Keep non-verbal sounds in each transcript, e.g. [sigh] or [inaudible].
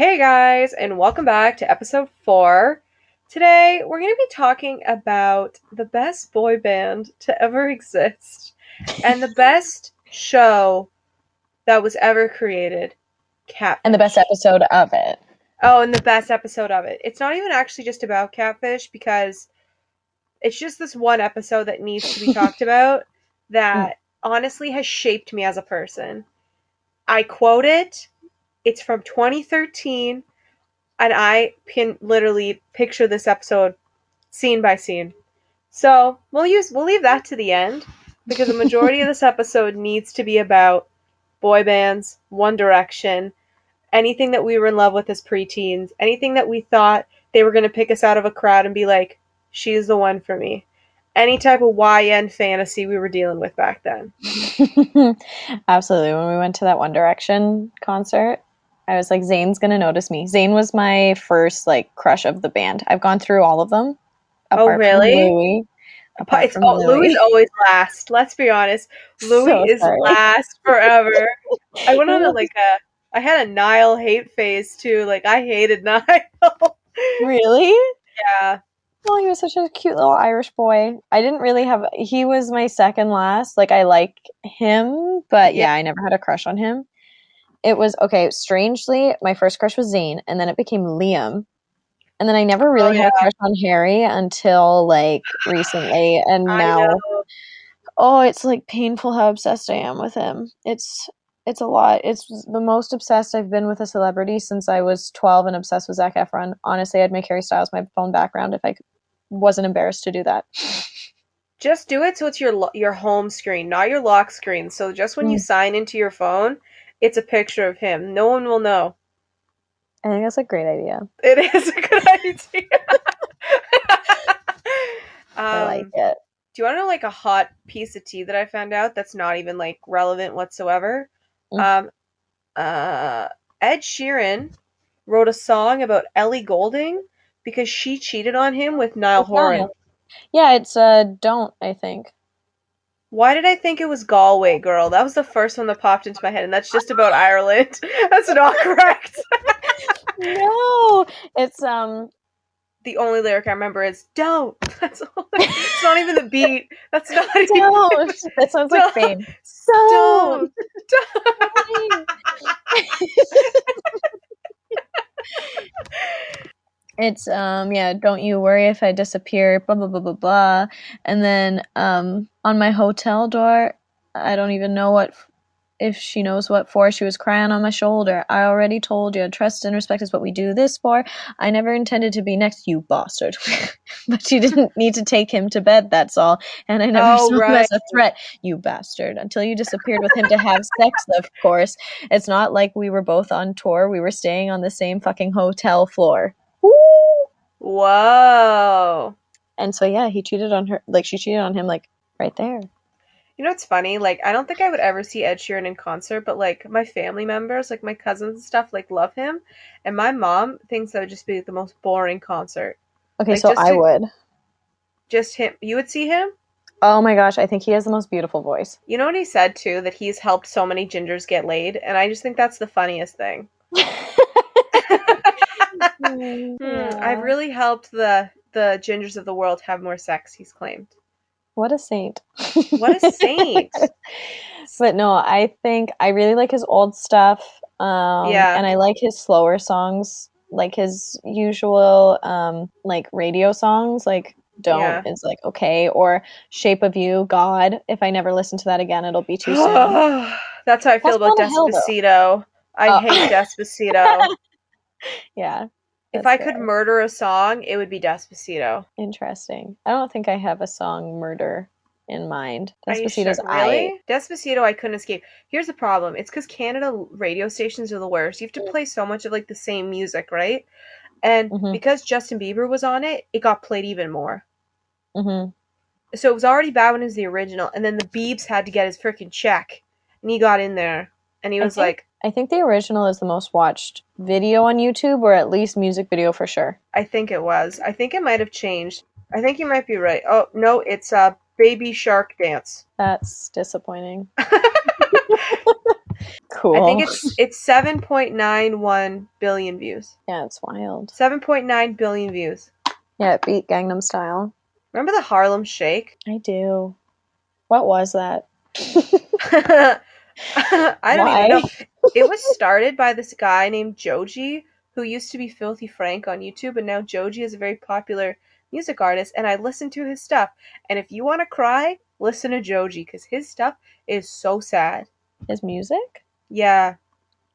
Hey guys, and welcome back to episode four. Today we're going to be talking about the best boy band to ever exist and the [laughs] best show that was ever created. Catfish. and the best episode of it. Oh, and the best episode of it. It's not even actually just about Catfish because it's just this one episode that needs to be [laughs] talked about that hmm. honestly has shaped me as a person. I quote it. It's from 2013, and I can literally picture this episode scene by scene. So we'll use we'll leave that to the end because the majority of [laughs] this episode needs to be about boy bands, One Direction, anything that we were in love with as preteens, anything that we thought they were going to pick us out of a crowd and be like, she's the one for me. Any type of YN fantasy we were dealing with back then. [laughs] Absolutely. When we went to that One Direction concert, I was like, Zayn's gonna notice me. Zayn was my first like crush of the band. I've gone through all of them. Oh, from really? Louis. Apart from oh, Louis. Louis always last. Let's be honest. Louis So is sorry. last forever. [laughs] I went on a, like a, I had a Niall hate phase too. Like I hated [laughs] Niall. Really? yeah. Well, he was such a cute little Irish boy. I didn't really have. He was my second last. Like I like him, but yeah, Yeah. I never had a crush on him. It was okay. Strangely, my first crush was Zayn, and then it became Liam, and then I never really Oh, had a crush on Harry until like recently, and now oh, it's like painful how obsessed I am with him. It's it's a lot. It's the most obsessed I've been with a celebrity since I was 12 and obsessed with Zac Efron. Honestly, I'd make Harry Styles my phone background if I wasn't embarrassed to do that. Just do it so it's your lo- your home screen, not your lock screen. So just when you Mm. sign into your phone, it's a picture of him. No one will know. I think that's a great idea. It is a good [laughs] idea. [laughs] I like Um, it. Do you want to know like a hot piece of tea that I found out that's not even like relevant whatsoever? Mm. Um, uh, Ed Sheeran wrote a song about Ellie Goulding because she cheated on him with Niall Horan. Yeah, it's uh don't, I think. Why did I think it was Galway Girl? That was the first one that popped into my head, and that's just about Ireland. [laughs] that's not correct. No, it's um the only lyric I remember is "Don't." [laughs] That's all. It's not even the beat. That's not [laughs] even. don't. That sounds like fame. Don't. Don't. It's um yeah don't you worry if i disappear blah blah blah blah blah. And then um on my hotel door i don't even know what if she knows what for she was crying on my shoulder. I already told you trust and respect is what we do this for. I never intended to be next you bastard. [laughs] But she didn't need to take him to bed that's all. And i never Oh, saw him as a threat you bastard until you disappeared with him to have sex of course. It's not like we were both on tour we were staying on the same fucking hotel floor Whoa. And so yeah, he cheated on her. Like she cheated on him. Like right there. You know what's funny? Like, I don't think I would ever see Ed Sheeran in concert, but like my family members, like my cousins and stuff, like love him, and my mom thinks that would just be the most boring concert. Okay, Like, so I to- would. Just him. You would see him. Oh my gosh, I think he has the most beautiful voice. You know what he said too? That he's helped so many gingers get laid, and I just think that's the funniest thing. [laughs] [laughs] Hmm, I've really helped the the gingers of the world have more sex. He's claimed. What a saint. What a saint! [laughs] but no, I think I really like his old stuff. Um, Yeah. And I like his slower songs, like his usual um, like radio songs, like Don't Yeah. is like okay, or Shape of You, God. If I never listen to that again, it'll be too soon. [gasps] That's how I feel That's about not a hell. Despacito. I Oh. hate [laughs] Despacito. yeah. If I could murder a song, it would be Despacito. Interesting. I don't think I have a song murder in mind. Despacito's sure? I. really? Despacito, I couldn't escape. Here's the problem: it's because Canada radio stations are the worst. You have to play so much of like the same music, right? And Mhm. because Justin Bieber was on it, it got played even more. hmm So it was already bad when it was the original, and then the Biebs had to get his freaking check, and he got in there, and he I was think- like, I think the original is the most watched video on YouTube, or at least music video for sure. I think it was. I think it might have changed. I think you might be right. Oh no, it's uh, Baby Shark Dance. That's disappointing. [laughs] Cool. I think it's it's seven point nine one billion views. yeah, it's wild. Seven point nine billion views. Yeah, it beat Gangnam Style. Remember the Harlem Shake? I do. What was that? [laughs] [laughs] [laughs] I don't Why? even know. [laughs] It was started by this guy named Joji, who used to be Filthy Frank on YouTube, and now Joji is a very popular music artist. And I listen to his stuff. And if you want to cry, listen to Joji because his stuff is so sad. His music? Yeah,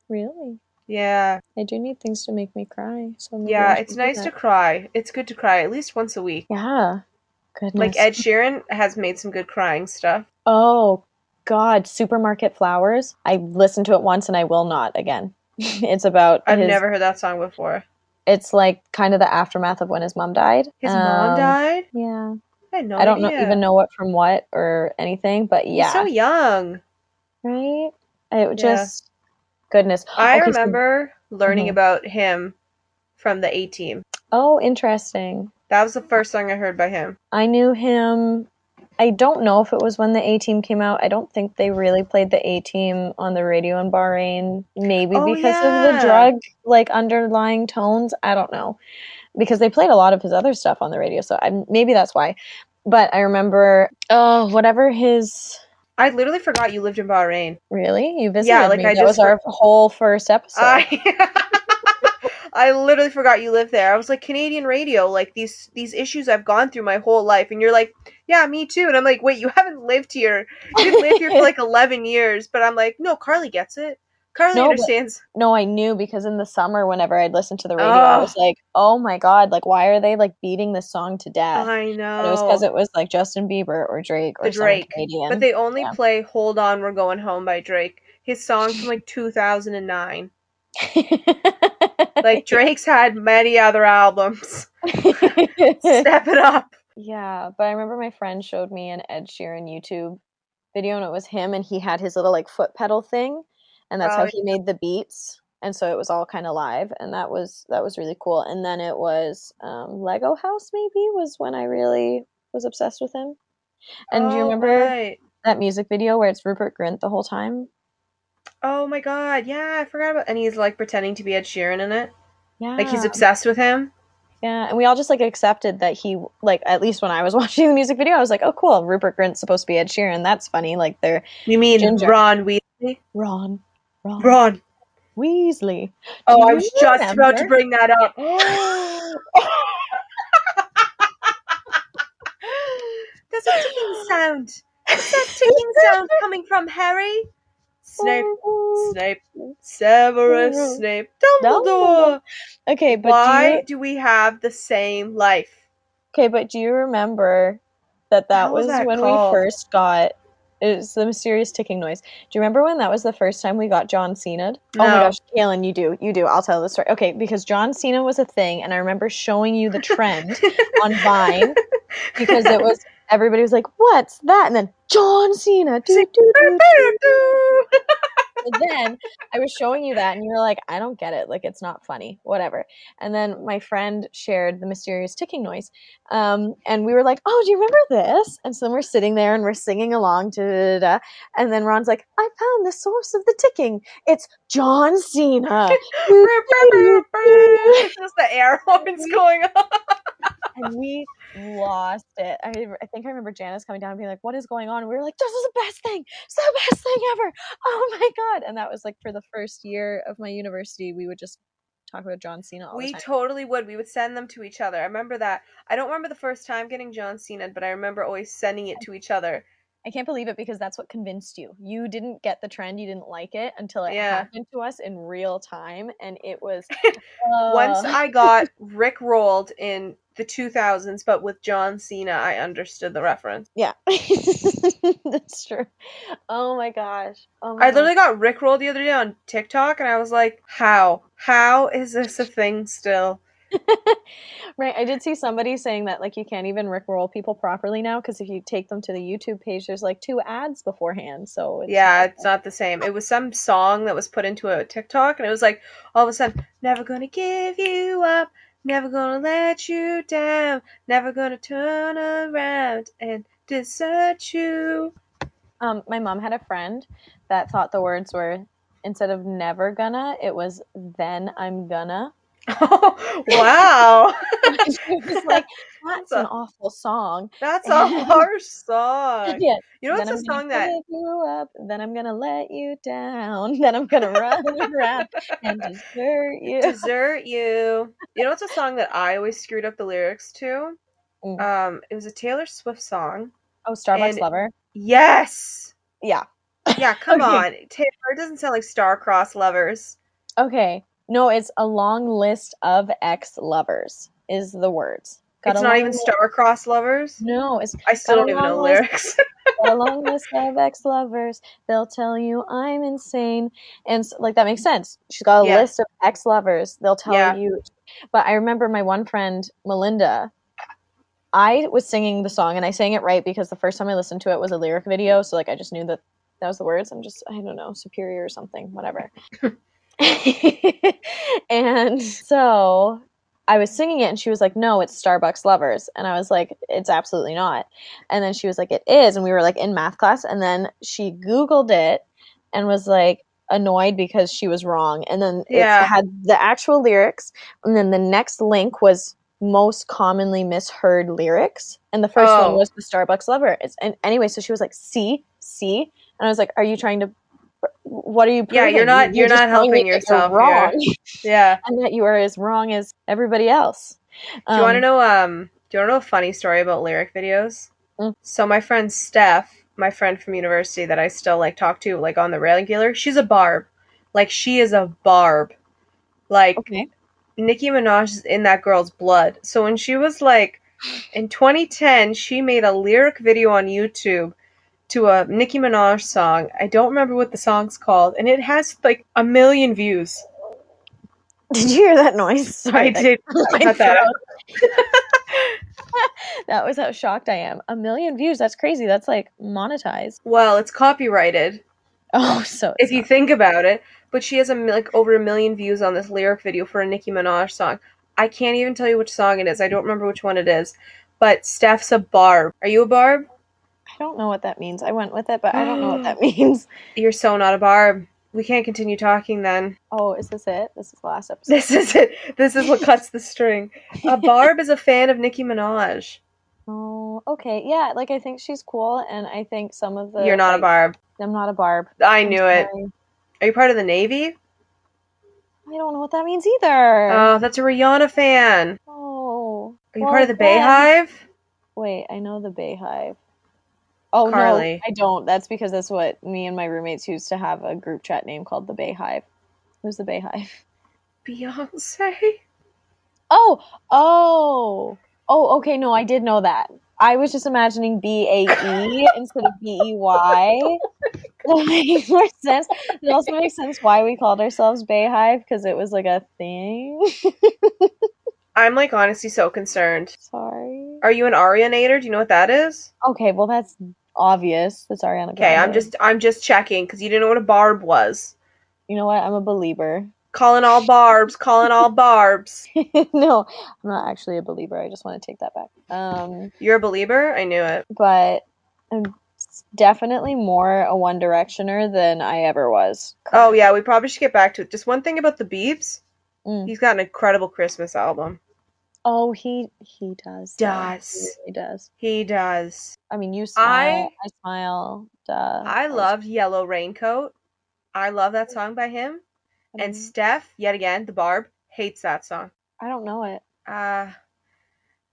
Really? yeah, I do need things to make me cry. So yeah. It's nice to cry. It's good to cry at least once a week. Yeah. Goodness. Like Ed Sheeran has made some good crying stuff. Oh God, Supermarket Flowers. I listened to it once and I will not again. [laughs] it's about I've his, never heard that song before. It's like kind of the aftermath of when his mom died. His mom Um, died. Yeah. I no I don't know even know what from what or anything, but He's yeah, so young. right. It Yeah. just goodness. I Okay, so- remember learning Mhm. about him from the A Team. oh, interesting. That was the first song I heard by him. I knew him. I don't know if it was when the A Team came out. I don't think they really played the A Team on the radio in Bahrain. Maybe Oh, because of the drug like underlying tones. I don't know. Because they played a lot of his other stuff on the radio, so I, maybe that's why. But I remember, oh, whatever his. I literally forgot you lived in Bahrain. Really, you visited Yeah, like, me. I that was just our whole first episode. I [laughs] I literally forgot you lived there. I was like Canadian radio, like these these issues I've gone through my whole life, and you're like, yeah, me too. And I'm like, wait, you [laughs] haven't lived here. You didn't live here for like [laughs] 11 years. But I'm like, no, Carly gets it. Carly No, but- understands. No, I knew because in the summer, whenever I'd listen to the radio, I Oh. was like, "Oh my god! Like, why are they like beating this song to death?" I And it was because it was like Justin Bieber or Drake or The Drake. Canadian. But they only Yeah. play "Hold On, We're Going Home" by Drake. His song from [laughs] like 2009. Like [laughs] Drake's had many other albums. [laughs] Step it up. yeah, but I remember my friend showed me an Ed Sheeran YouTube video, and it was him, and he had his little like foot pedal thing, and that's Oh, how he made the beats. And so it was all kind of live, and that was that was really cool. And then it was um, Lego House, maybe was when I really was obsessed with him. And do you Oh, remember right. that music video where it's Rupert Grint the whole time? Oh my god, yeah, I forgot about. And he's like pretending to be Ed Sheeran in it. Yeah, Like he's obsessed with him. yeah, and we all just like accepted that he like at least when I was [laughs] watching the music video, I was like, oh cool, Rupert Grint's supposed to be Ed Sheeran. That's funny. Like they're You mean Ginger. Ron Weasley? Ron, Ron, Ron. Weasley. Oh, I was just about to bring that up. [gasps] [laughs] There's a ticking sound. What's that ticking sound coming from, Harry? Snape, oh, Snape, oh. Severus oh. Dumbledore. Snape, Dumbledore. Okay, but Why do you, do we have the same life? okay, but do you remember that that was was that when called? we first got it was the mysterious ticking noise. Do you remember when that was the first time we got John Cena? Oh my gosh, Kaylin, you do, you do. I'll tell the story. Okay, because John Cena was a thing, and I remember showing you the trend [laughs] on Vine because it was everybody was like, "What's that?" And then John Cena. then I was showing you that, and you were like, "I don't get it. Like, it's not funny. Whatever." And then my friend shared the mysterious ticking noise, um, and we were like, "Oh, do you remember this?" And so then we're sitting there and we're singing along, da, da, da, da. and then Ron's like, "I found the source of the ticking. It's John Cena." [laughs] Just the air horns [laughs] going on. And we lost it. I, I think I remember Janice coming down and being like, "What is going on?" And we were like, "This is the best thing. It's the best thing ever. Oh my god!" And that was like for the first year of my university, we would just talk about John Cena all We the time. totally would. We would send them to each other. I remember that. I don't remember the first time getting John Cena, but I remember always sending it to each other. I can't believe it because that's what convinced you. You didn't get the trend, you didn't like it until it Yeah. happened to us in real time, and it was [laughs] Once uh, I got Rick rolled in the 2000s, but with John Cena, I understood the reference. yeah, [laughs] that's true. Oh my gosh! Oh my I gosh. literally got Rick rolled the other day on TikTok, and I was like, "How? How is this a thing still?" [laughs] Right, I did see somebody saying that like you can't even rickroll people properly now because if you take them to the YouTube page, there's like two ads beforehand. So it's yeah, not- it's not the same. It was some song that was put into a TikTok, and it was like all of a sudden, never gonna give you up, never gonna let you down, never gonna turn around and desert you. Um, my mom had a friend that thought the words were instead of never gonna, it was then I'm gonna. [laughs] [laughs] wow. she was like, [laughs] that's an awful song. That's a harsh song. Yeah. You know then what's a I'm song gonna that you up, then I'm gonna let you down, then I'm gonna run around and desert you. desert you. You know what's a song that I always screwed up the lyrics to? Mm. Um, it was a Taylor Swift song. Oh, Starbucks and- lover. Yes. Yeah. Yeah, come Okay. on. Taylor it doesn't sound like star-crossed lovers. Okay. No, it's a long list of ex lovers. Is the words. Got it's not even star-crossed lovers. No, it's I still don't even know list. lyrics. [laughs] a long list of ex lovers. They'll tell you I'm insane, and s- like that makes sense. She's got a Yeah. list of ex lovers. They'll tell Yeah. you. But I remember my one friend Melinda. I was singing the song, and I sang it right because the first time I listened to it was a lyric video. So like I just knew that that was the words. I'm just I don't know superior or something, whatever. [laughs] [laughs] and so I was singing it and she was like, No, it's Starbucks Lovers. And I was like, It's absolutely not. And then she was like, It is. And we were like in math class. And then she Googled it and was like annoyed because she was wrong. And then Yeah. it had the actual lyrics. And then the next link was most commonly misheard lyrics. And the first Oh. one was the Starbucks Lover. It's, and anyway, so she was like, See, see. And I was like, Are you trying to. What are you Yeah, you're not- you're just not helping you're yourself here. wrong [laughs] [laughs] yeah. and that you are as wrong as everybody else. Do you want to Um, know? Um, do you want to know a funny story about lyric videos? Mm. So my friend Steph, my friend from university that I still like talk to, like on the regular, she's a barb. Like she is a barb. Like Okay. Nicki Minaj is in that girl's blood. So when she was like in 2010, she made a lyric video on YouTube to a Nicki Minaj song. I don't remember what the song's called, and it has like a million views. Did you hear that noise? [laughs] Sorry, [laughs] I that- did that [laughs] that was how shocked I am. A million views. That's crazy. That's like monetized. Well, it's copyrighted. Oh, so if you think about it. But she has a like over a million views on this lyric video for a Nicki Minaj song. I can't even tell you which song it is. I don't remember which one it is. But Steph's a barb. Are you a barb? I don't know what that means. I went with it, but I don't know what that [gasps] means. You're so not a barb. We can't continue talking then. Oh, is this it? This is the last episode. This is it. This is what cuts the string. A [laughs] barb is a fan of Nicki Minaj. Oh, okay. Yeah, like I think she's cool, and I think some of the. You're not a barb. I'm not a barb. I knew it. Are you part of the Navy? I don't know what that means either. Oh, that's a Rihanna fan. oh. Are you well, part of the then- Beyhive? Wait, I know the Bayhive. Oh Carly. no, I don't. That's because that's what me and my roommates used to have a group chat name called the Bayhive. Who's the Bayhive? Beyonce? Oh, oh, oh. Okay, no, I did know that. I was just imagining B A E [laughs] instead of B E Y. That oh makes more sense. It also makes sense why we called ourselves Bayhive because it was like a thing. [laughs] I'm like honestly so concerned. Sorry. Are you an Arianator? Do you know what that is? Okay, well that's obvious. That's Ariana. Okay, I'm just I'm just checking because you didn't know what a barb was. You know what? I'm a believer. Calling all barbs, calling all [laughs] barbs. [laughs] no, I'm not actually a believer. I just want to take that back. Um, You're a believer? I knew it. but I'm definitely more a One Directioner than I ever was. Oh yeah, we probably should get back to it. Just one thing about the Biebs. Mm. He's got an incredible Christmas album. Oh, he he does. Does. He does. He does. I mean, you smile. I, I smile. Duh. I loved Yellow Raincoat. I love that song by him. And. Steph, yet again, the Barb, hates that song. I don't know it. Uh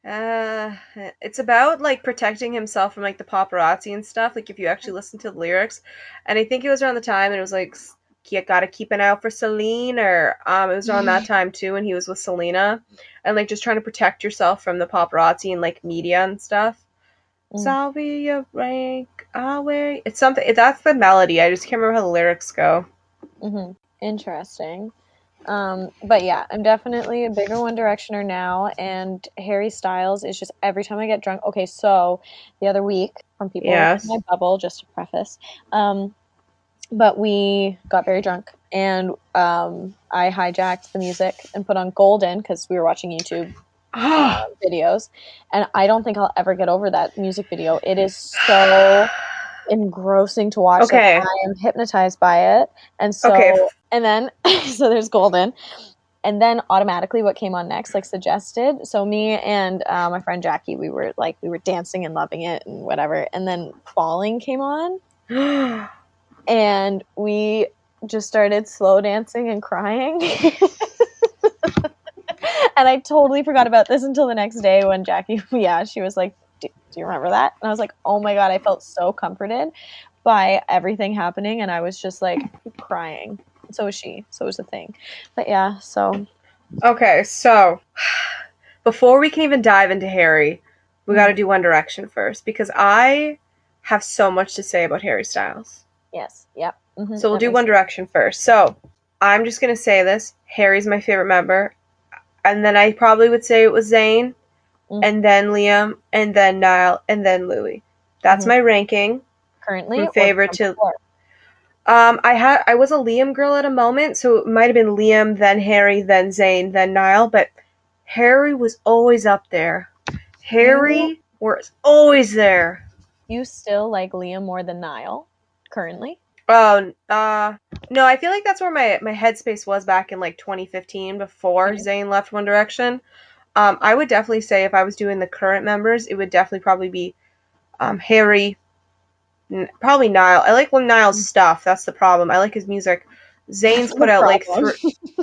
uh it's about like protecting himself from like the paparazzi and stuff like if you actually listen to the lyrics and i think it was around the time and it was like you gotta keep an eye out for Celine or um it was around that [laughs] time too when he was with Selena and like just trying to protect yourself from the paparazzi and like media and stuff so Mm. I'll be your rank I'll wear it's something that's the melody I just can't remember how the lyrics go hmm Interesting. Um, but yeah, I'm definitely a bigger One Directioner now, and Harry Styles is just every time I get drunk. Okay, so the other week from people Yes. in my bubble, just to preface, um, but we got very drunk, and um, I hijacked the music and put on Golden because we were watching YouTube [gasps] uh, videos, and I don't think I'll ever get over that music video. It is so [sighs] engrossing to watch. Like, Okay. I am hypnotized by it. And so Okay. and then [laughs] so there's Golden. And then automatically what came on next, like suggested. So me and uh, my friend Jackie, we were like we were dancing and loving it and whatever. And then Falling came on [gasps] [gasps] and we just started slow dancing and crying. [laughs] and I totally forgot about this until the next day when Jackie, [laughs] yeah, she was like, do, do you remember that? And I was like, oh my God, I felt so comforted by everything happening. And I was just like crying. So was she. So was the thing. But yeah, so okay, so [sighs] before we can even dive into Harry, we got to mm. do One Direction first because I have so much to say about Harry Styles. Yes, yep. mhm, So we'll that do One Direction first. So I'm just gonna say this: Harry's my favorite member, and then I probably would say it was Zayn, Mhm. and then Liam, and then Niall, and then Louis. That's Mhm. my ranking. currently from or favorite to- before? Um, I had I was a Liam girl at a moment, so it might have been Liam, then Harry, then Zayn, then Niall, but Harry was always up there. Harry was always there. you still like Liam more than Niall currently? Oh, uh, no, I feel like that's where my my headspace was back in like 2015 before Mhm. Zayn left One Direction. Um, I would definitely say if I was doing the current members, it would definitely probably be um, Harry, n- probably Niall. I like Niall's stuff. That's the problem. I like his music. Zayn's put out like three. [laughs] [laughs]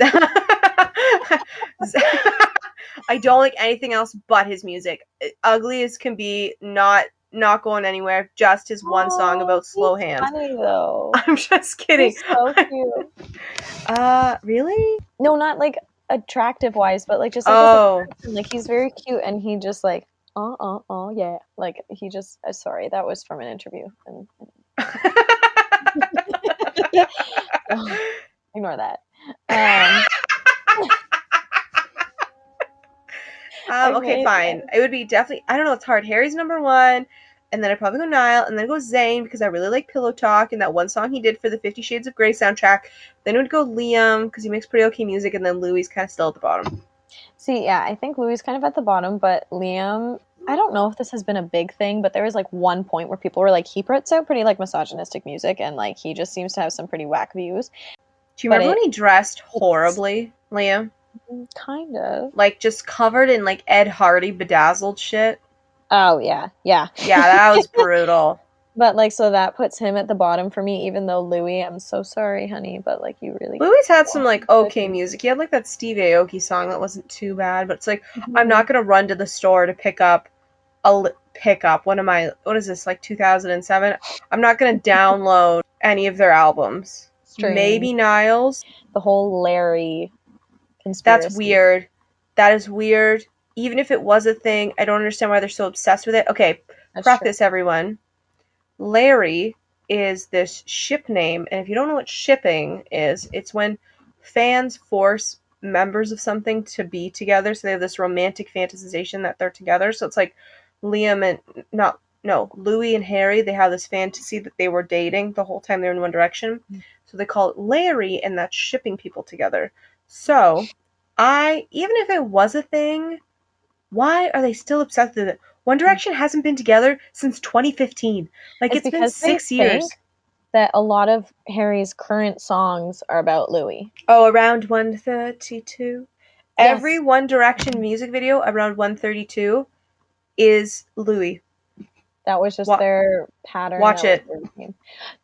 I don't like anything else but his music. Ugly as can be, not not going anywhere. Just his one song Oh, about slow hands. Funny though. [laughs] I'm just kidding. He's so cute. [laughs] Uh, really? No, not like attractive wise, but like just like, Oh, like he's very cute and he just like oh oh oh yeah like he just uh, sorry that was from an interview and [laughs] ignore that. Um, um, okay, fine. It would be definitely. I don't know. It's hard. Harry's number one, and then I'd probably go Niall, and then go Zayn because I really like Pillow Talk and that one song he did for the Fifty Shades of Grey soundtrack. Then it would go Liam because he makes pretty okay music, and then Louis kind of still at the bottom. see, yeah, I think Louis is kind of at the bottom, but Liam. I don't know if this has been a big thing, but there was like one point where people were like, he puts out pretty like misogynistic music, and like he just seems to have some pretty whack views. Do you But remember it- when he dressed horribly, Liam? Kind of. Like just covered in like Ed Hardy bedazzled shit. Oh yeah, yeah. Yeah, that was [laughs] brutal. But like, so that puts him at the bottom for me. Even though Louis, I'm so sorry, honey, but like you really. Louis had some like okay music. He had like that Steve Aoki song that wasn't too bad, but it's like mm-hmm. I'm not gonna run to the store to pick up a li- pick up one of my what is this like 2007. I'm not gonna [laughs] download any of their albums. Strange. Maybe Niles. the whole Larry conspiracy. That's weird. That is weird. Even if it was a thing, I don't understand why they're so obsessed with it. Okay, That's true. this, everyone. Larry is this ship name, and if you don't know what shipping is, it's when fans force members of something to be together. So they have this romantic fantasization that they're together. So it's like Liam and not no Louis and Harry. They have this fantasy that they were dating the whole time they're in One Direction. Mm. So they call it Larry, and that's shipping people together. So I even if it was a thing, why are they still obsessed with it? One hmm. Direction hasn't been together since 2015. Like It's it's been six years. That a lot of Harry's current songs are about Louis. Oh, around 132. Yes. Every One Direction music video around 132 is Louis. That was just Wa- their pattern. watch that was their theme.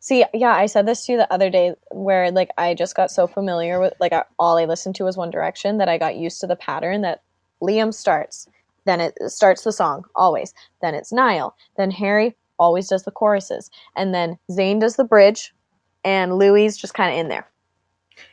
See, yeah, I said this to you the other day where like I just got so familiar with like I, all I listened to was One Direction that I got used to the pattern that Liam starts, then it starts the song always, then it's Niall, then Harry always does the choruses, and then Zayn does the bridge, and Louis just kind of in there.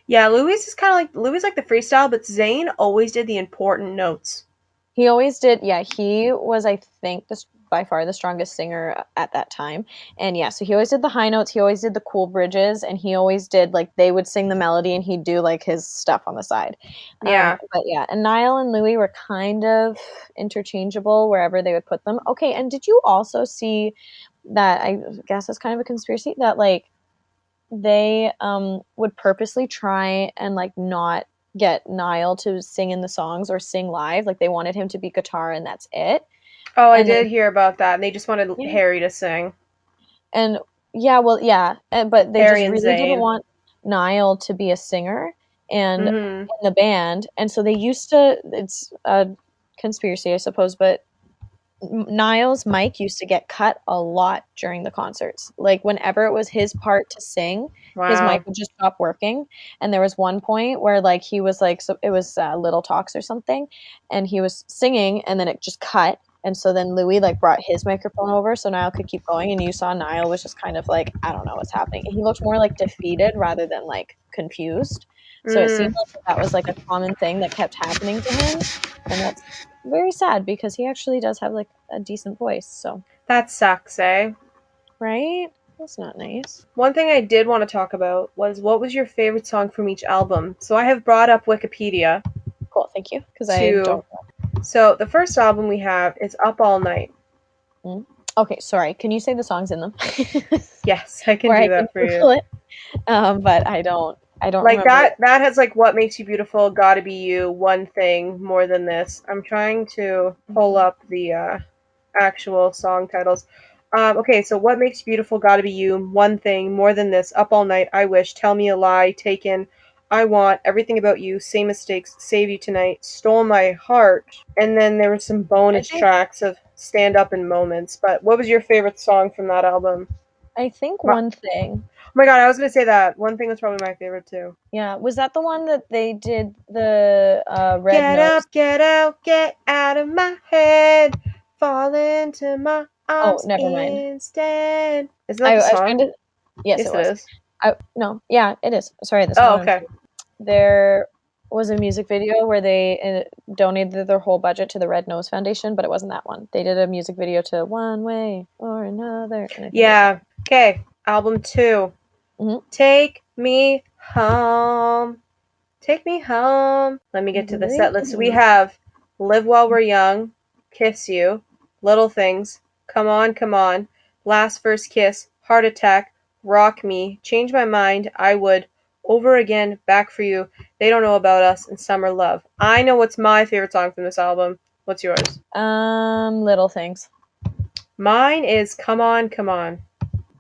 Yeah, Louis is kind of like Louis like the freestyle, but Zayn always did the important notes. He always did. Yeah, he was, I think, this by far the strongest singer at that time. And yeah, so he always did the high notes. He always did the cool bridges, and he always did like they would sing the melody, and he'd do like his stuff on the side. Um, Yeah. but yeah, and Niall and Louis were kind of interchangeable wherever they would put them. Okay, and did you also see that? I guess it's kind of a conspiracy that like they um would purposely try and like not get Niall to sing in the songs or sing live. Like they wanted him to be guitar and that's it. Oh, I And did hear about that. And they just wanted Yeah. Harry to sing. And yeah, well, yeah, uh, but they Harry just really Zayn. didn't want Niall to be a singer and Mhm. in the band, and so they used to. It's a conspiracy, I suppose, but Niall's mic used to get cut a lot during the concerts. Like whenever it was his part to sing, Wow. his mic would just stop working. And there was one point where like he was like, so it was uh, Little Talks or something, and he was singing, and then it just cut. And so then Louis like brought his microphone over so Niall could keep going, and you saw Niall was just kind of like, I don't know what's happening. He looked more like defeated rather than like confused. So it Mm. seemed like that was like a common thing that kept happening to him, and that's very sad because he actually does have like a decent voice. So That sucks, eh? right, that's not nice. One thing I did want to talk about was what was your favorite song from each album? So I have brought up Wikipedia. Cool, thank you. Because I don't. So the first album we have is Up All Night. Okay, sorry. Can you say the songs in them? [laughs] Yes, I can Or do I that for Google you. it. Um, but I don't. I don't Like that that has like what makes you beautiful, gotta be you, one thing, more than this. I'm trying to pull up the uh, actual song titles. Um, okay, so what makes you beautiful, gotta be you, one thing, more than this, up all night, I wish, tell me a lie, taken, I want, everything about you, same mistakes, save you tonight, stole my heart, and then there were some bonus think- tracks of stand up and moments. But what was your favorite song from that album? I think one thing. Oh my god, I was gonna say that. One thing was probably my favorite too. Yeah, was that the one that they did the uh, red get nose? up, get out, get out of my head, fall into my arms Oh, never mind. instead. Is that I, the song? to. Yes, yes, it was. is. I, no, yeah, it is. Sorry, the Oh, okay. There was a music video where they uh, donated their whole budget to the Red Nose Foundation, but it wasn't that one. They did a music video to One Way or Another. and I think it was Yeah. Okay. Album 2 Mhm. Take me home. Take me home. Let me get to the set list. We have Live While We're Young, Kiss You, Little Things, Come On, Come On, Last First Kiss, Heart Attack, Rock Me, Change My Mind, I Would, Over Again, Back for You, They Don't Know About Us, and Summer Love. I know what's my favorite song from this album. What's yours? Um, Little Things. Mine is Come On, Come On.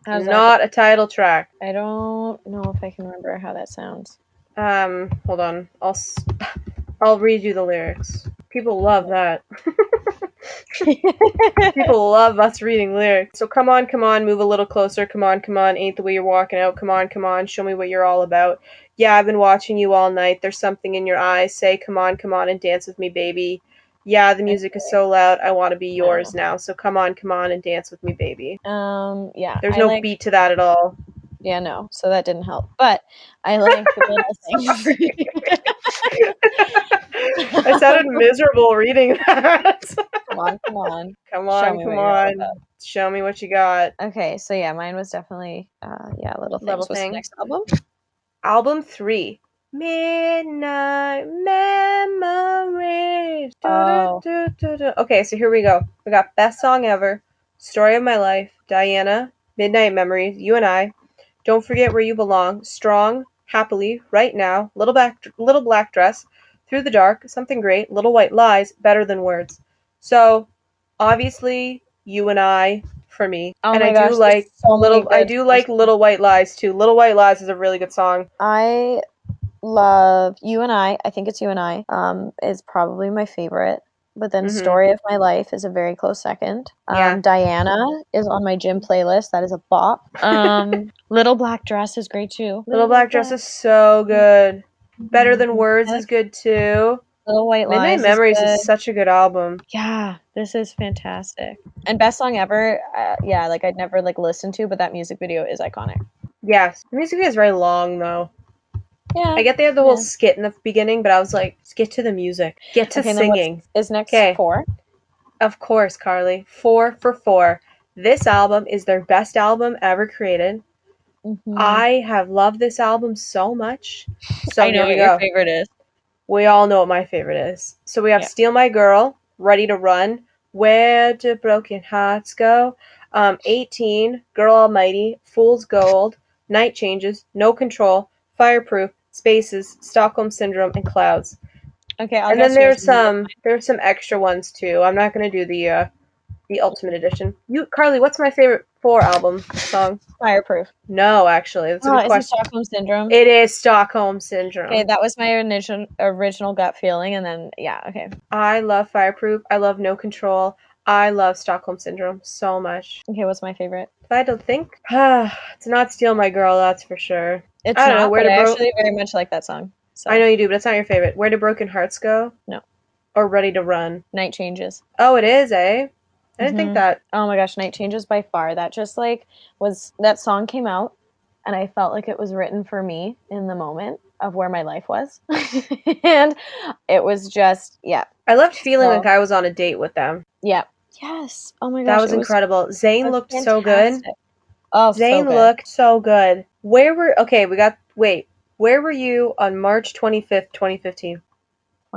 How's that? Not a title track. I don't know if I can remember how that sounds. Um, hold on. I'll s- I'll read you the lyrics. People love that. [laughs] People love us reading lyrics. So come on, come on, move a little closer. Come on, come on, ain't the way you're walking out. Come on, come on, show me what you're all about. Yeah, I've been watching you all night. There's something in your eyes. Say, come on, come on, and dance with me, baby. Yeah, the music is so loud. I want to be yours now. So come on, come on, and dance with me, baby. Um, yeah. There's I no like- beat to that at all. Yeah, no. So that didn't help. But I like the Little Things. I sounded miserable reading [laughs] that. come on, come on. come on, me come what you're all on. Show me what you got. Okay, so yeah, mine was definitely uh yeah, Little Things Little was Thing. the next album. Album three. Midnight Memories. Oh. Okay, so here we go. We got Best Song Ever, Story of My Life, Diana, Midnight Memories, You and I, Don't Forget Where You Belong, Strong, Happily, Right Now, Little Black, Little Black Dress, Through the Dark, Something Great, Little White Lies, Better Than Words. So, obviously, You and I for me. Oh and I gosh, do like so little I do like. Little White Lies too. Little White Lies is a really good song. I love You and I. I think it's You and I. Um, is probably my favorite. But then Mhm. Story of My Life is a very close second. Um, Yeah. Diana is on my gym playlist. That is a bop. Um, [laughs] Little Black Dress is great too. Little Black Dress is so good. Better Than Mhm. Words is good too. Little White Lies. Midnight Memories is, is, such a good album. Yeah, this is fantastic. And best song ever. Uh, yeah, like I'd never like listened to, but that music video is iconic. Yes. The music video is very long though. Yeah, I get they have the whole Yeah. skit in the beginning, but I was like, get to the music. Get to Okay, singing. is next 'Kay. four. Of course, Carly. Four for four. This album is their best album ever created. Mhm. I have loved this album so much. So I know we what your favorite is. We all know what my favorite is. So we have Yeah. Steal My Girl, Ready to Run, Where Do Broken Hearts Go? Um, 18, Girl Almighty, Fool's Gold, Night Changes, No Control, Fireproof, Spaces, Stockholm Syndrome, and Clouds. Okay, I'll and then there's some there's some extra ones too. I'm not gonna do the uh the Ultimate Edition. You, Carly, what's my favorite four album song? Fireproof. No, actually, that's a Oh, good is it question. Stockholm Syndrome? It is Stockholm Syndrome. okay, that was my initial original gut feeling, and then yeah, okay. I love Fireproof. I love No Control. I love Stockholm Syndrome so much. Okay, what's my favorite? If I had to think, [sighs] it's not Steal My Girl, that's for sure. It's I don't not, know, where to I bro- actually very much like that song. So I know you do, but it's not your favorite. Where do Broken Hearts go? No. Or Ready to Run? Night Changes. Oh, it is, eh? I didn't Mhm. think that. Oh my gosh, Night Changes by far. That just like was that song came out and I felt like it was written for me in the moment of where my life was. [laughs] and it was just yeah. I loved feeling So- like I was on a date with them. Yeah. Yes. Oh my gosh. That was it incredible. Zayn was looked so good. Oh, so Zayn good. looked so good. Where were okay? We got wait. Where were you on March twenty fifth, twenty fifteen?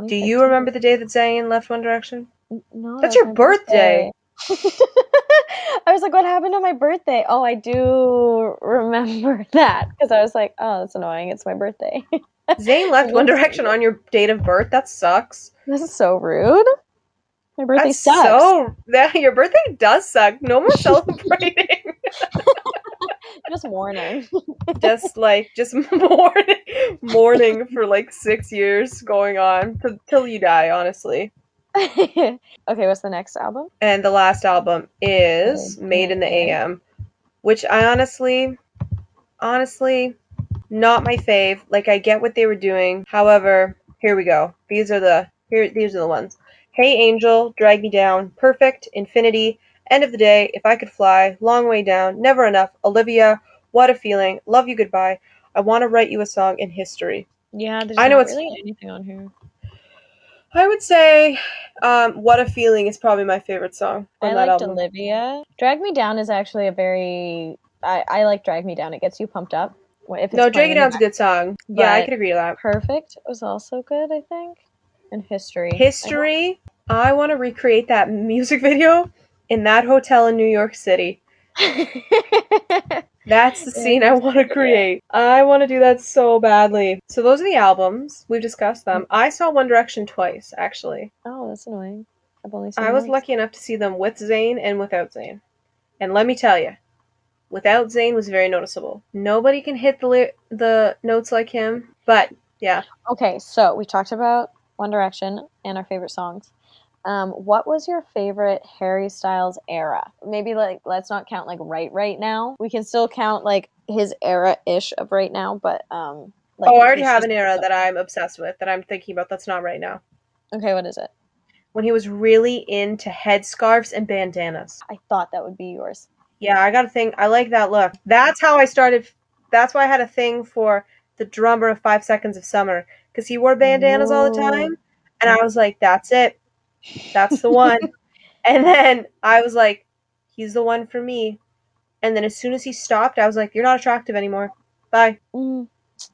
Do you remember the day that Zayn left One Direction? No, That's that's your my birthday. [laughs] I was like, what happened to my birthday? Oh, I do remember [laughs] that because I was like, oh, that's annoying. It's my birthday. [laughs] Zayn left One Direction on your date of birth. That sucks. this is so rude. My birthday That's sucks. so that your birthday does suck. No more celebrating. Just warning. [laughs] just like just [laughs] mourning, mourning for like six years going on t- till you die. Honestly. [laughs] okay, what's the next album? And the last album is Made in the. AM, which I honestly, honestly, not my fave. Like I get what they were doing. However, here we go. These are the here. These are the ones. Hey Angel, Drag Me Down, Perfect, Infinity, End of the Day, If I Could Fly, Long Way Down, Never Enough, Olivia, What a Feeling, Love You Goodbye. I want to write you a song in history. Yeah, there's I know it's- really anything on here. I would say, um, What a Feeling is probably my favorite song on I that liked album. Olivia. Drag Me Down is actually a very. I, I like Drag Me Down. It gets you pumped up. If it's No, Drag Me Down's a good song. Yeah, I could agree to that. Perfect was also good, I think. And history. History. I want to recreate that [laughs] music video in that hotel in New York City. [laughs] That's the scene I want to create. I want to do that so badly. So those are the albums. We've discussed them. Mm-hmm. I saw One Direction twice, actually. oh, that's annoying. I've only seen I was once. lucky enough to see them with Zayn and without Zayn. And let me tell you, without Zayn was very noticeable. Nobody can hit the li- the notes like him. But yeah, Okay, so we talked about One Direction and our favorite songs. Um, what was your favorite Harry Styles era? Maybe like let's not count like right right now. We can still count like his era ish of right now, but um. Like, oh, I already have an era that I'm obsessed with that I'm thinking about. That's not right now. Okay, what is it? When he was really into headscarves and bandanas. I thought that would be yours. Yeah, I got a thing. I like that look. That's how I started. That's why I had a thing for the drummer of Five Seconds of Summer because he wore bandanas all the time, and I was like, "That's it, that's the one." and then I was like, "He's the one for me." And then as soon as he stopped, I was like, "You're not attractive anymore. Bye." Mm.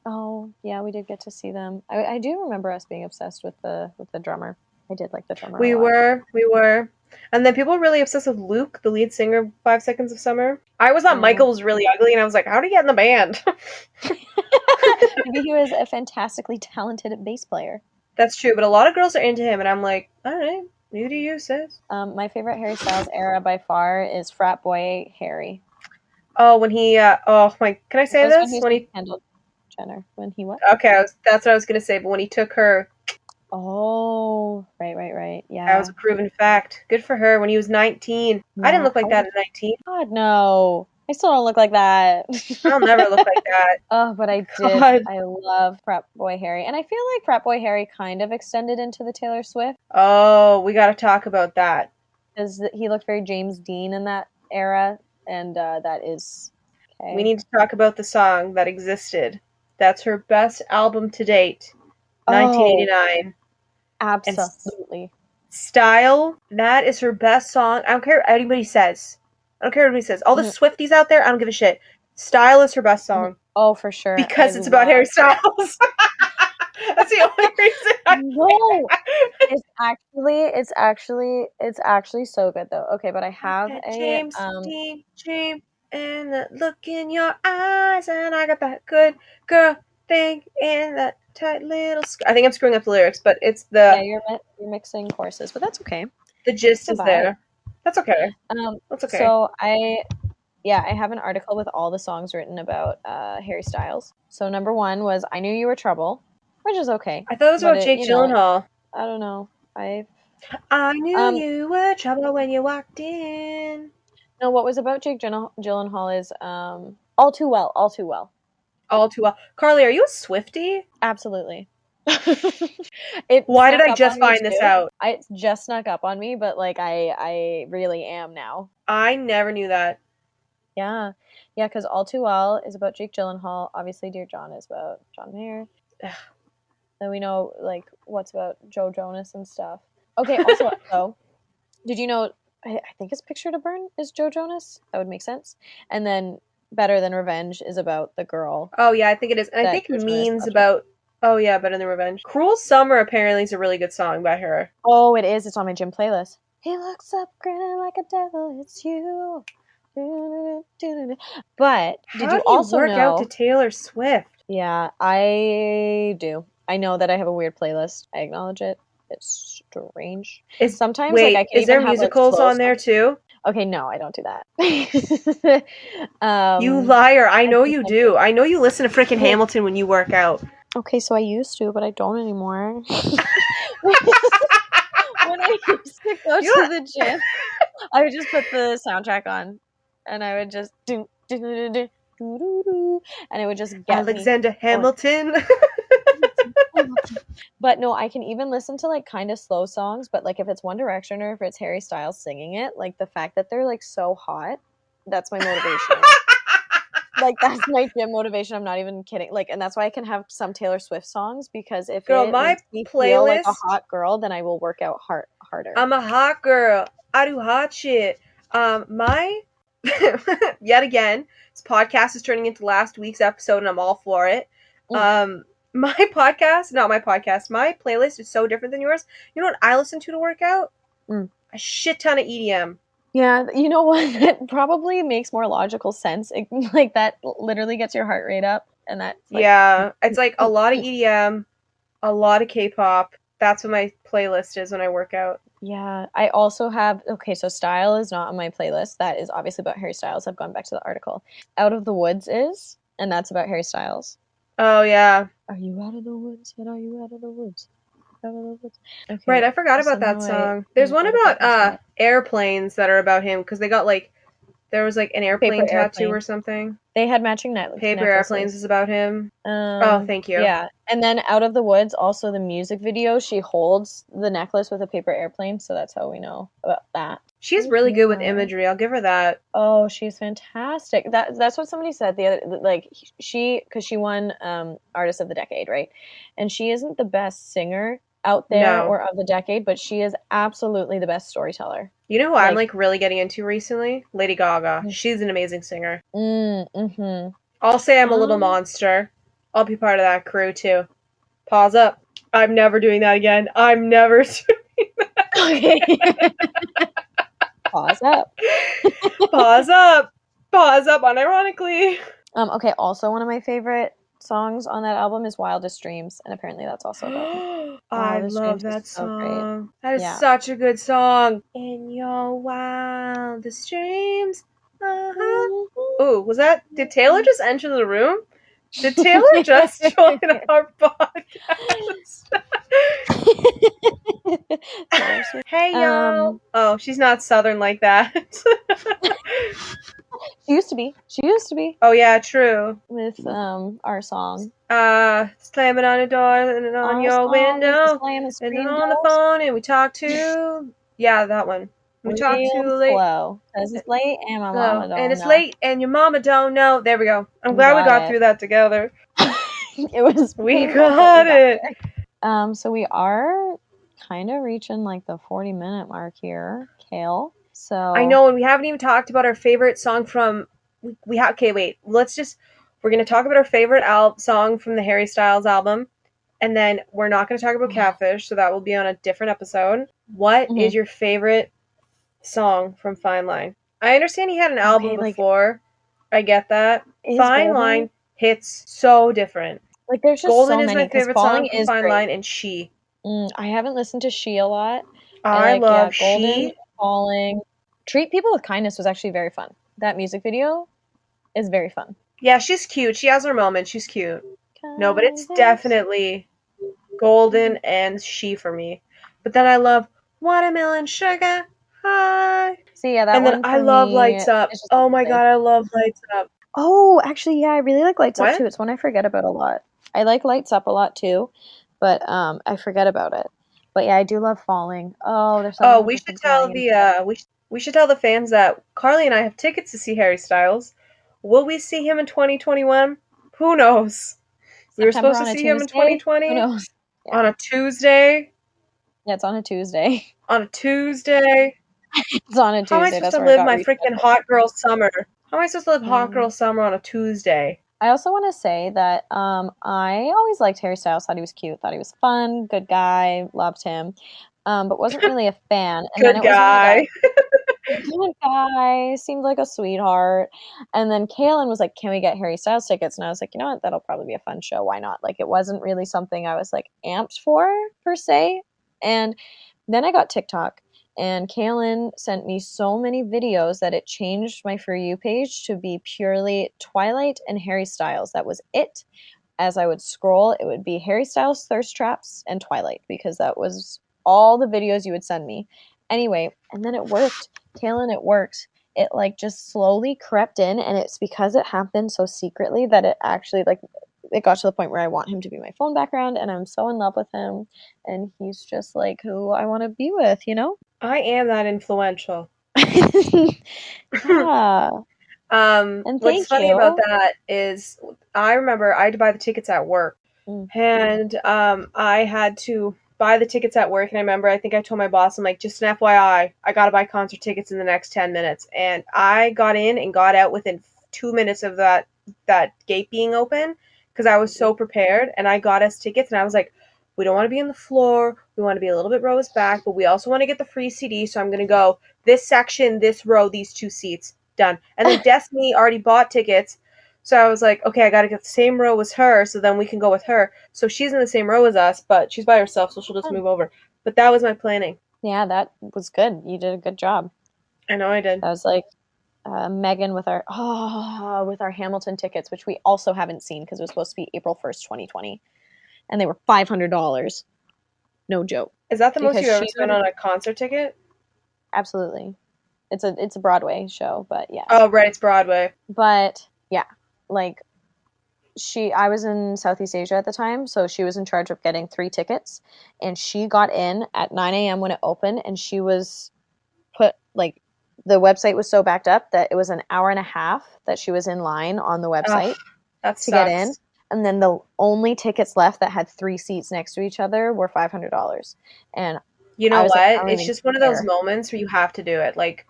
Oh yeah, we did get to see them. I, I do remember us being obsessed with the with the drummer. I did like the drummer. We were, we were. And then people were really obsessed with Luke, the lead singer of Five Seconds of Summer. I was thought Mhm. Michael was really ugly, and I was like, "How did he get in the band?" [laughs] Maybe he was a fantastically talented bass player. That's true, but a lot of girls are into him, and I'm like, all right, you do you, sis. Um, my favorite Harry Styles era by far is Frat Boy Harry. Oh, when he, uh, oh my, can I say this? When When he handled Jenner. When he what? okay, I was, that's what I was gonna say, but when he took her, Oh, right, right, right. Yeah. that was a proven fact. Good for her. When he was 19, I didn't look like that at 19. God no. I still don't look like that. I'll never look like that. [laughs] Oh, but I [laughs] did. God. I love Frat Boy Harry, and I feel like Frat Boy Harry kind of extended into the Taylor Swift Oh, we got to talk about that. because he looked very James Dean in that era, and uh, that is okay. We need to talk about the song that existed. That's her best album to date, Oh. 1989. absolutely. Style, that is her best song. I don't care what anybody says. I don't care what he says. All the. Swifties out there, I don't give a shit. Style is her best song Oh, for sure. because I it's about Harry Styles. [laughs] That's the only reason. I No, it's actually, it's actually, it's actually so good though. Okay, but I have a James um. Dean dream and the look in your eyes, and I got that good girl thing in that tight little. Sk- I think I'm screwing up the lyrics, but it's Yeah, the you're mi- you're mixing courses, but that's okay. the gist is there. That's okay. Um, That's okay. So I, yeah, I have an article with all the songs written about uh, Harry Styles. So number one was "I Knew You Were Trouble," which is okay. I thought it was about it- Jake you know, Gyllenhaal. I don't know. I I knew Um, you were trouble when you walked in. no. What was about Jake Gyllen- Gyllenhaal is um, "All Too Well," "All Too Well." All too well. Carly, are you a Swifty? Absolutely. [laughs] it Why did I just find this too. out? I it just snuck up on me, but like I I really am now. I never knew that. Yeah, yeah, because All Too Well is about Jake Gyllenhaal. Obviously, Dear John is about John Mayer. Then we know like what's about Joe Jonas and stuff. Okay, also though, [laughs] did you know? I, I think his Picture to Burn is Joe Jonas. That would make sense. And then Better Than Revenge is about the girl. Oh yeah, I think it is. And I think means about Oh yeah, Better Than Revenge. Cruel Summer apparently is a really good song by her. Oh, it is. It's on my gym playlist. He looks up grinning like a devil. It's you. But did How you do also work know? out to Taylor Swift? Yeah, I do. I know that I have a weird playlist. I acknowledge it. It's strange. Is Sometimes, wait, like, I can is there even have, like, musicals on there too? Okay, no, I don't do that. [laughs] um, you liar! I know you do. I know you listen to frickin' Yeah. Hamilton when you work out. Okay, so I used to, but I don't anymore. [laughs] when I [laughs] used to go to the gym, I would just put the soundtrack on, and I would just do do do do do do do, and it would just get me. Alexander Hamilton. But no, I can even listen to like kind of slow songs, but like if it's One Direction or if it's Harry Styles singing it, like the fact that they're like so hot, that's my motivation. Like that's my gym motivation. I'm not even kidding. Like, and that's why I can have some Taylor Swift songs because if Girl, my me feel like a hot girl, then I will work out hard harder. I'm a hot girl. I do hot shit. Um, my [laughs] yet again, this podcast is turning into last week's episode, and I'm all for it. Mm. Um, [laughs] my podcast, not my podcast, my playlist is so different than yours. You know what I listen to to work out? Mm. A shit ton of EDM. Yeah, you know what? [laughs] That probably makes more logical sense. It, [laughs] like that literally gets your heart rate up, and that's like, yeah, it's like a lot of [laughs] EDM, a lot of K-pop. That's what my playlist is when I work out. Yeah, I also have okay, so Style is not on my playlist. That is obviously about Harry Styles. I've gone back to the article. Out of the Woods is, and that's about Harry Styles. Oh yeah, Are you out of the woods? And are you out of the woods? Out of the woods. Okay. right. I forgot about that song. There's one about uh airplanes that are about him because they got like there was like an airplane Paper tattoo airplane. or something. They had matching net Paper airplanes is about him. Um, oh, thank you. Yeah, and then Out of the Woods, also the music video. She holds the necklace with a paper airplane, so that's how we know about that. She's really good with imagery. I'll give her that. Oh, she's fantastic. That that's what somebody said the other like she because she won um artist of the decade, right? And she isn't the best singer out there No. or of the decade, but she is absolutely the best storyteller. You know who I'm Like- like really getting into recently? Lady Gaga. Mm. She's an amazing singer. Mm, mm-hmm. I'll say I'm a little Um, monster. I'll be part of that crew too. Paws up. I'm never doing that again. I'm never. [laughs] Doing that. Okay. [laughs] Paws up. [laughs] Paws up. Paws up. Unironically. Um, okay, also one of my favorite songs on that album is Wildest Dreams, and apparently that's also about. [gasps] I love Dreams that so great. song. That is Yeah. such a good song. In your wildest dreams. Uh-huh. Ooh, was that? Did Taylor just enter the room? Did Taylor [laughs] just join our [laughs] podcast? [laughs] Hey y'all. Um, oh, she's not southern like that. She used to be. She used to be oh yeah, true. with um our song. Uh, slamming on a door and on Our your window and and then on the phone and we talk to yeah that one. We talk too late. because it's late and my mama don't and it's know. late and your mama don't know. There we go. I'm glad we got got it. through that together. [laughs] it was [laughs] We got it. Um, so we are kind of reaching like the forty minute mark here, Kale. So I know, and we haven't even talked about our favorite song from. We, we have okay. Wait, let's just. We're gonna talk about our favorite al- song from the Harry Styles album, and then we're not gonna talk about Mhm. Catfish, so that will be on a different episode. What is Mhm. your favorite song from Fine Line? I understand he had an album Okay, like- before. I get that. Fine Golden- Line hits so different. Like there's just Golden so is many. my favorite song from is Fine great. Line, and She. Mm, I haven't listened to She a lot. I like, love yeah, Golden, She. Falling. Treat People with Kindness was actually very fun. That music video is very fun. Yeah, she's cute. She has her moment. She's cute. No, but it's definitely golden and she for me. But then I love watermelon sugar Hi. See, yeah, that and then I love me Lights Up. Oh my god, I love Lights Up. Oh, actually, yeah, I really like Lights Up too. It's one I forget about a lot. I like Lights Up a lot too, but um, I forget about it. But yeah, I do love Falling. Oh, there's Oh, we should tell the uh we sh- we should tell the fans that Carly and I have tickets to see Harry Styles. Will we see him in 2021? Who knows? We were supposed to see him in 2020 Who knows? Yeah. on a Tuesday. Yeah, it's on a Tuesday. [laughs] On a Tuesday. It's on a Tuesday. How am I That's supposed to live my freaking hot girl summer? How am I supposed to live hot Mm. girl summer on a Tuesday? I also want to say that um, I always liked Harry Styles. Thought he was cute. Thought he was fun. Good guy. Loved him. Um, but wasn't [laughs] really a fan. And then Good guy. [laughs] good guy. Seemed like a sweetheart. And then Kaylin was like, "Can we get Harry Styles tickets?" And I was like, "You know what? That'll probably be a fun show. Why not?" Like it wasn't really something I was like amped for per se. And then I got TikTok. And Kaylin sent me so many videos that it changed my For You page to be purely Twilight and Harry Styles. That was it. As I would scroll, it would be Harry Styles, Thirst Traps, and Twilight because that was all the videos you would send me. Anyway, and then it worked. Kaylin, it worked. It like just slowly crept in, and it's because it happened so secretly that it actually like it got to the point where I want him to be my phone background, and I'm so in love with him, and he's just like who I want to be with, you know? I am that influential. [laughs] yeah. Um, And what's funny you. about that is I remember I had to buy the tickets at work, Mm. and um, I had to buy the tickets at work. And I remember I think I told my boss, I'm like, just an FYI, I gotta buy concert tickets in the next ten minutes. And I got in and got out within two minutes of that that gate being open because I was so prepared. And I got us tickets, and I was like, we don't want to be on the floor. We want to be a little bit rows back, but we also want to get the free CD. So I'm gonna go this section, this row, these two seats done. And then [laughs] Destiny already bought tickets. So I was like, okay, I got to get the same row as her so then we can go with her. So she's in the same row as us, but she's by herself, so she'll just move over. But that was my planning. Yeah, that was good. You did a good job. I know I did. I was like uh, Megan with our oh with our Hamilton tickets, which we also haven't seen because it was supposed to be April first, twenty twenty, and they were five hundred dollars. No joke. Is that the most you've ever spent on- a concert ticket? Absolutely, it's a it's a Broadway show, but yeah. Oh, right, it's Broadway. But like she I was in Southeast Asia at the time, so she was in charge of getting three tickets and she got in at 9 a.m. when it opened and she was put like the website was so backed up that it was an hour and a half that she was in line on the website That to get in. And then the only tickets left that had three seats next to each other were five hundred dollars. And You know was like, what? it's just one of those moments where you have to do it. Like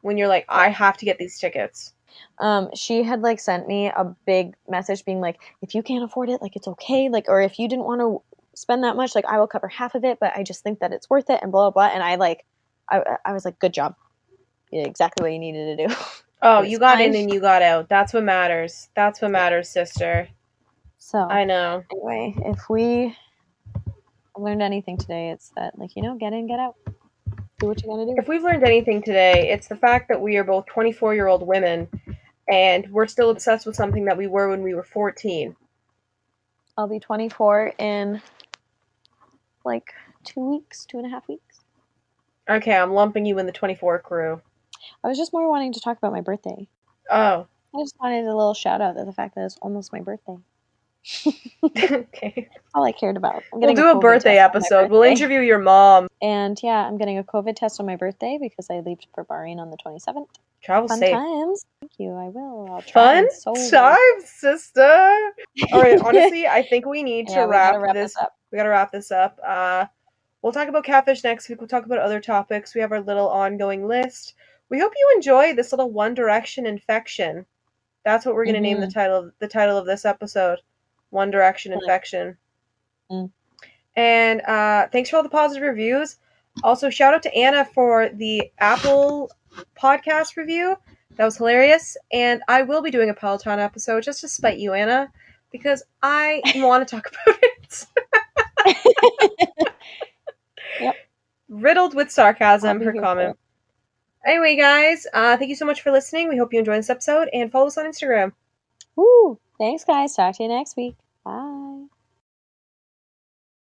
when you're like, I have to get these tickets. Um, she had like sent me a big message being like, if you can't afford it, like it's okay. Like, or if you didn't want to spend that much, like I will cover half of it, but I just think that it's worth it and blah blah blah. And I like, I, I was like, good job, You did exactly what you needed to do. [laughs] Oh, you got in and you got out. That's what matters. That's what matters, sister. So I know. anyway, if we learned anything today, it's that like you know, get in, get out, do what you gotta do. If we've learned anything today, it's the fact that we are both 24 year old women and we're still obsessed with something that we were when we were 14. I'll be 24 in like two weeks, two and a half weeks. Okay, I'm lumping you in the 24 crew. I was just more wanting to talk about my birthday. Oh, I just wanted a little shout out to the fact that it's almost my birthday. [laughs] okay. All I cared about. I'm We'll do a COVID birthday test on my episode. We'll interview your mom. And yeah, I'm getting a COVID test on my birthday because I leave for Bahrain on the 27th. Travel Fun safe. times. Thank you. I will. I'll try Fun and so time, sister. All right, [laughs] honestly, I think we need to Yeah, we wrap, wrap this. up. We gotta wrap this up. Uh, we'll talk about catfish next week. We'll talk about other topics. We have our little ongoing list. We hope you enjoy this little One Direction infection. That's what we're gonna name the Mm-hmm. title. The title of this episode, One Direction infection. Mm. And uh, thanks for all the positive reviews. Also, shout out to Anna for the Apple podcast review. That was hilarious. And I will be doing a Peloton episode just to spite you, Anna, because I [laughs] want to talk about it. [laughs] Yep. Riddled with sarcasm, her comment. Anyway, guys, uh, thank you so much for listening. We hope you enjoyed this episode and follow us on Instagram. Woo! Thanks, guys. Talk to you next week.